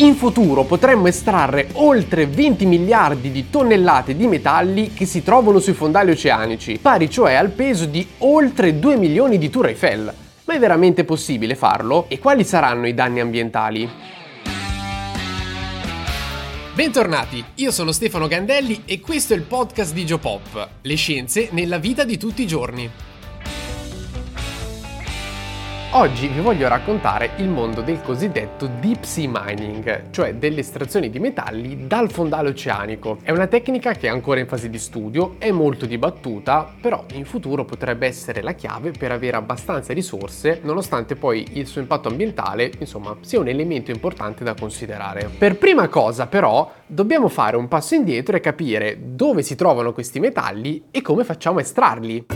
In futuro potremmo estrarre oltre 20 miliardi di tonnellate di metalli che si trovano sui fondali oceanici, pari cioè al peso di oltre 2 milioni di Tour Eiffel. Ma è veramente possibile farlo? E quali saranno i danni ambientali? Bentornati, io sono Stefano Gandelli e questo è il podcast di Geopop, le scienze nella vita di tutti i giorni. Oggi vi voglio raccontare il mondo del cosiddetto deep sea mining, cioè dell'estrazione di metalli dal fondale oceanico. È una tecnica che è ancora in fase di studio, è molto dibattuta, però in futuro potrebbe essere la chiave per avere abbastanza risorse, nonostante poi il suo impatto ambientale, insomma, sia un elemento importante da considerare. Per prima cosa, però, dobbiamo fare un passo indietro e capire dove si trovano questi metalli e come facciamo a estrarli.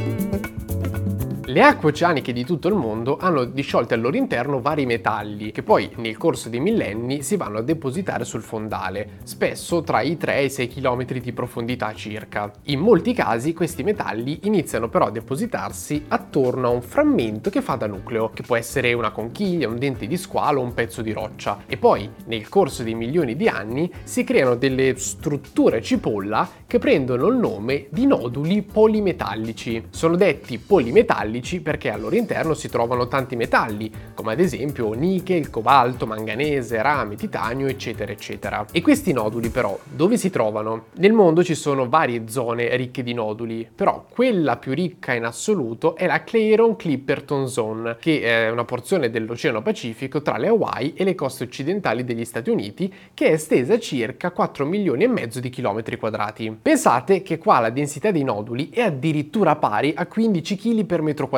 Le acque oceaniche di tutto il mondo hanno disciolte al loro interno vari metalli che poi nel corso dei millenni si vanno a depositare sul fondale, spesso tra i 3 e i 6 km di profondità circa. In molti casi questi metalli iniziano però a depositarsi attorno a un frammento che fa da nucleo, che può essere una conchiglia, un dente di squalo o un pezzo di roccia, e poi nel corso dei milioni di anni si creano delle strutture cipolla che prendono il nome di noduli polimetallici. Sono detti polimetallici metallici perché al loro interno si trovano tanti metalli, come ad esempio nickel, cobalto, manganese, rame, titanio, eccetera, eccetera. E questi noduli però dove si trovano? Nel mondo ci sono varie zone ricche di noduli, però quella più ricca in assoluto è la Clarion Clipperton Zone, che è una porzione dell'Oceano Pacifico tra le Hawaii e le coste occidentali degli Stati Uniti, che è estesa circa 4 milioni e mezzo di chilometri quadrati. Pensate che qua la densità dei noduli è addirittura pari a 15 kg per metro quadrato,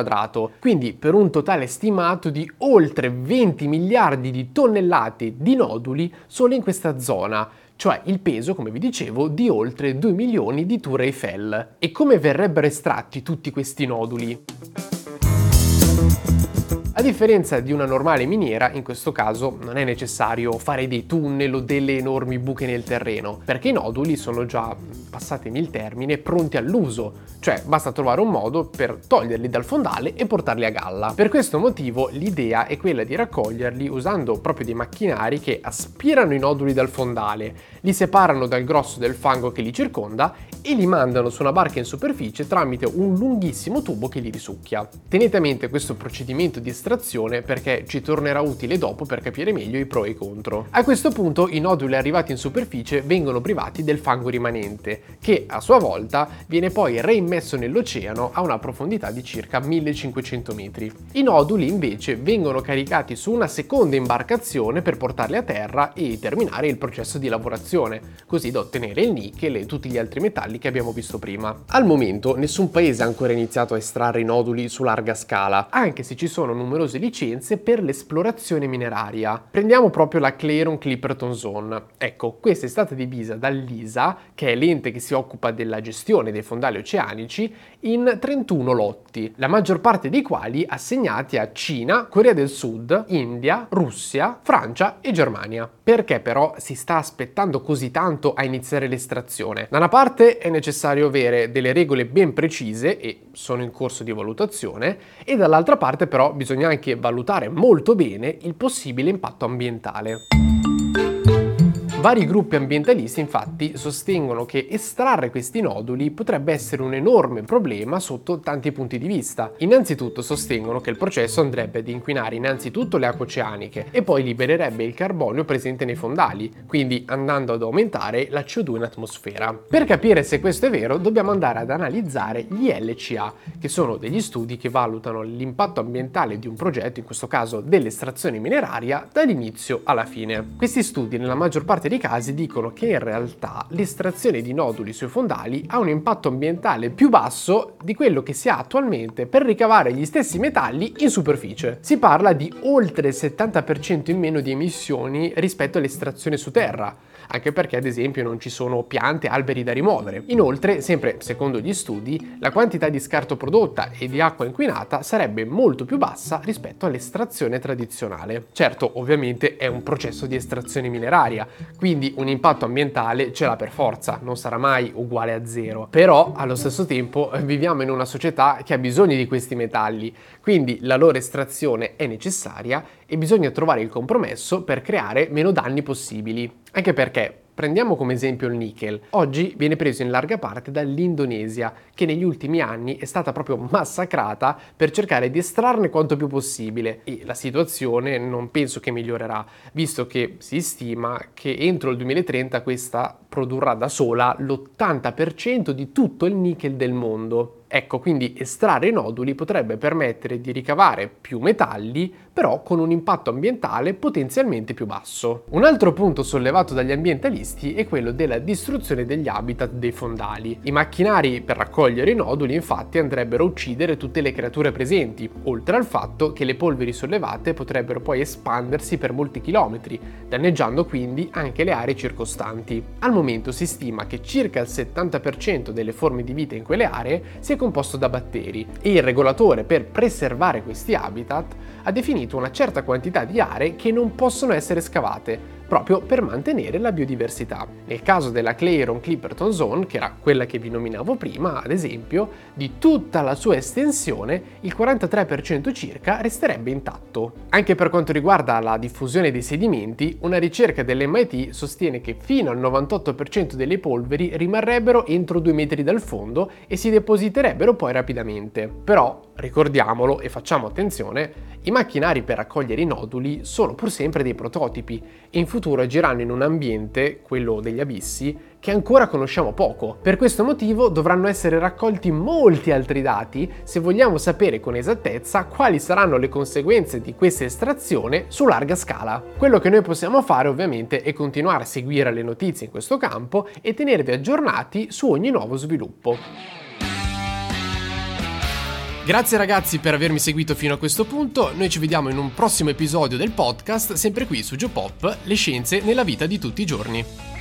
quindi per un totale stimato di oltre 20 miliardi di tonnellate di noduli solo in questa zona cioè il peso, come vi dicevo, di oltre 2 milioni di Tour Eiffel. E come verrebbero estratti tutti questi noduli? A differenza di una normale miniera, in questo caso non è necessario fare dei tunnel o delle enormi buche nel terreno, perché i noduli sono già, passatemi il termine, pronti all'uso, cioè basta trovare un modo per toglierli dal fondale e portarli a galla. Per questo motivo l'idea è quella di raccoglierli usando proprio dei macchinari che aspirano i noduli dal fondale, li separano dal grosso del fango che li circonda e li mandano su una barca in superficie tramite un lunghissimo tubo che li risucchia. Tenete a mente questo procedimento di estrazione perché ci tornerà utile dopo per capire meglio i pro e i contro. A questo punto i noduli arrivati in superficie vengono privati del fango rimanente, che a sua volta viene poi reimmesso nell'oceano a una profondità di circa 1500 metri. I noduli invece vengono caricati su una seconda imbarcazione per portarli a terra e terminare il processo di lavorazione, così da ottenere il nickel e tutti gli altri metalli che abbiamo visto prima. Al momento nessun paese ha ancora iniziato a estrarre i noduli su larga scala, anche se ci sono numerose licenze per l'esplorazione mineraria. Prendiamo proprio la Clarion Clipperton Zone. Ecco, questa è stata divisa dall'ISA, che è l'ente che si occupa della gestione dei fondali oceanici, in 31 lotti, la maggior parte dei quali assegnati a Cina, Corea del Sud, India, Russia, Francia e Germania. Perché però si sta aspettando così tanto a iniziare l'estrazione? Da una parte è necessario avere delle regole ben precise e sono in corso di valutazione e dall'altra parte però bisogna anche valutare molto bene il possibile impatto ambientale. Vari gruppi ambientalisti infatti sostengono che estrarre questi noduli potrebbe essere un enorme problema sotto tanti punti di vista. Innanzitutto sostengono che il processo andrebbe ad inquinare innanzitutto le acque oceaniche e poi libererebbe il carbonio presente nei fondali, quindi andando ad aumentare la CO2 in atmosfera. Per capire se questo è vero dobbiamo andare ad analizzare gli LCA, che sono degli studi che valutano l'impatto ambientale di un progetto, in questo caso dell'estrazione mineraria, dall'inizio alla fine. Questi studi nella maggior parte parte dei casi dicono che in realtà l'estrazione di noduli sui fondali ha un impatto ambientale più basso di quello che si ha attualmente per ricavare gli stessi metalli in superficie. Si parla di oltre il 70% in meno di emissioni rispetto all'estrazione su terra, anche perché ad esempio non ci sono piante, alberi da rimuovere. Inoltre, sempre secondo gli studi, la quantità di scarto prodotta e di acqua inquinata sarebbe molto più bassa rispetto all'estrazione tradizionale. Certo, ovviamente è un processo di estrazione mineraria, quindi un impatto ambientale ce l'ha per forza, non sarà mai uguale a zero. Però allo stesso tempo viviamo in una società che ha bisogno di questi metalli, quindi la loro estrazione è necessaria e bisogna trovare il compromesso per creare meno danni possibili. Anche perché Prendiamo come esempio il nickel. Oggi viene preso in larga parte dall'Indonesia, che negli ultimi anni è stata proprio massacrata per cercare di estrarne quanto più possibile e la situazione non penso che migliorerà, visto che si stima che entro il 2030 questa produrrà da sola l'80% di tutto il nickel del mondo. Ecco, quindi estrarre i noduli potrebbe permettere di ricavare più metalli, però con un impatto ambientale potenzialmente più basso. Un altro punto sollevato dagli ambientalisti è quello della distruzione degli habitat dei fondali. I macchinari per raccogliere i noduli infatti andrebbero a uccidere tutte le creature presenti, oltre al fatto che le polveri sollevate potrebbero poi espandersi per molti chilometri, danneggiando quindi anche le aree circostanti. Al momento si stima che circa il 70% delle forme di vita in quelle aree sia composto da batteri e il regolatore per preservare questi habitat ha definito una certa quantità di aree che non possono essere scavate, proprio per mantenere la biodiversità. Nel caso della Clairon Clipperton Zone, che era quella che vi nominavo prima, ad esempio, di tutta la sua estensione, il 43% circa resterebbe intatto. Anche per quanto riguarda la diffusione dei sedimenti, una ricerca dell'MIT sostiene che fino al 98% delle polveri rimarrebbero entro 2 metri dal fondo e si depositerebbero poi rapidamente. Però, ricordiamolo e facciamo attenzione, i macchinari per raccogliere i noduli sono pur sempre dei prototipi e in futuro agiranno in un ambiente, quello degli abissi, che ancora conosciamo poco. Per questo motivo dovranno essere raccolti molti altri dati se vogliamo sapere con esattezza quali saranno le conseguenze di questa estrazione su larga scala. Quello che noi possiamo fare ovviamente è continuare a seguire le notizie in questo campo e tenervi aggiornati su ogni nuovo sviluppo. Grazie ragazzi per avermi seguito fino a questo punto, noi ci vediamo in un prossimo episodio del podcast, sempre qui su Geopop, le scienze nella vita di tutti i giorni.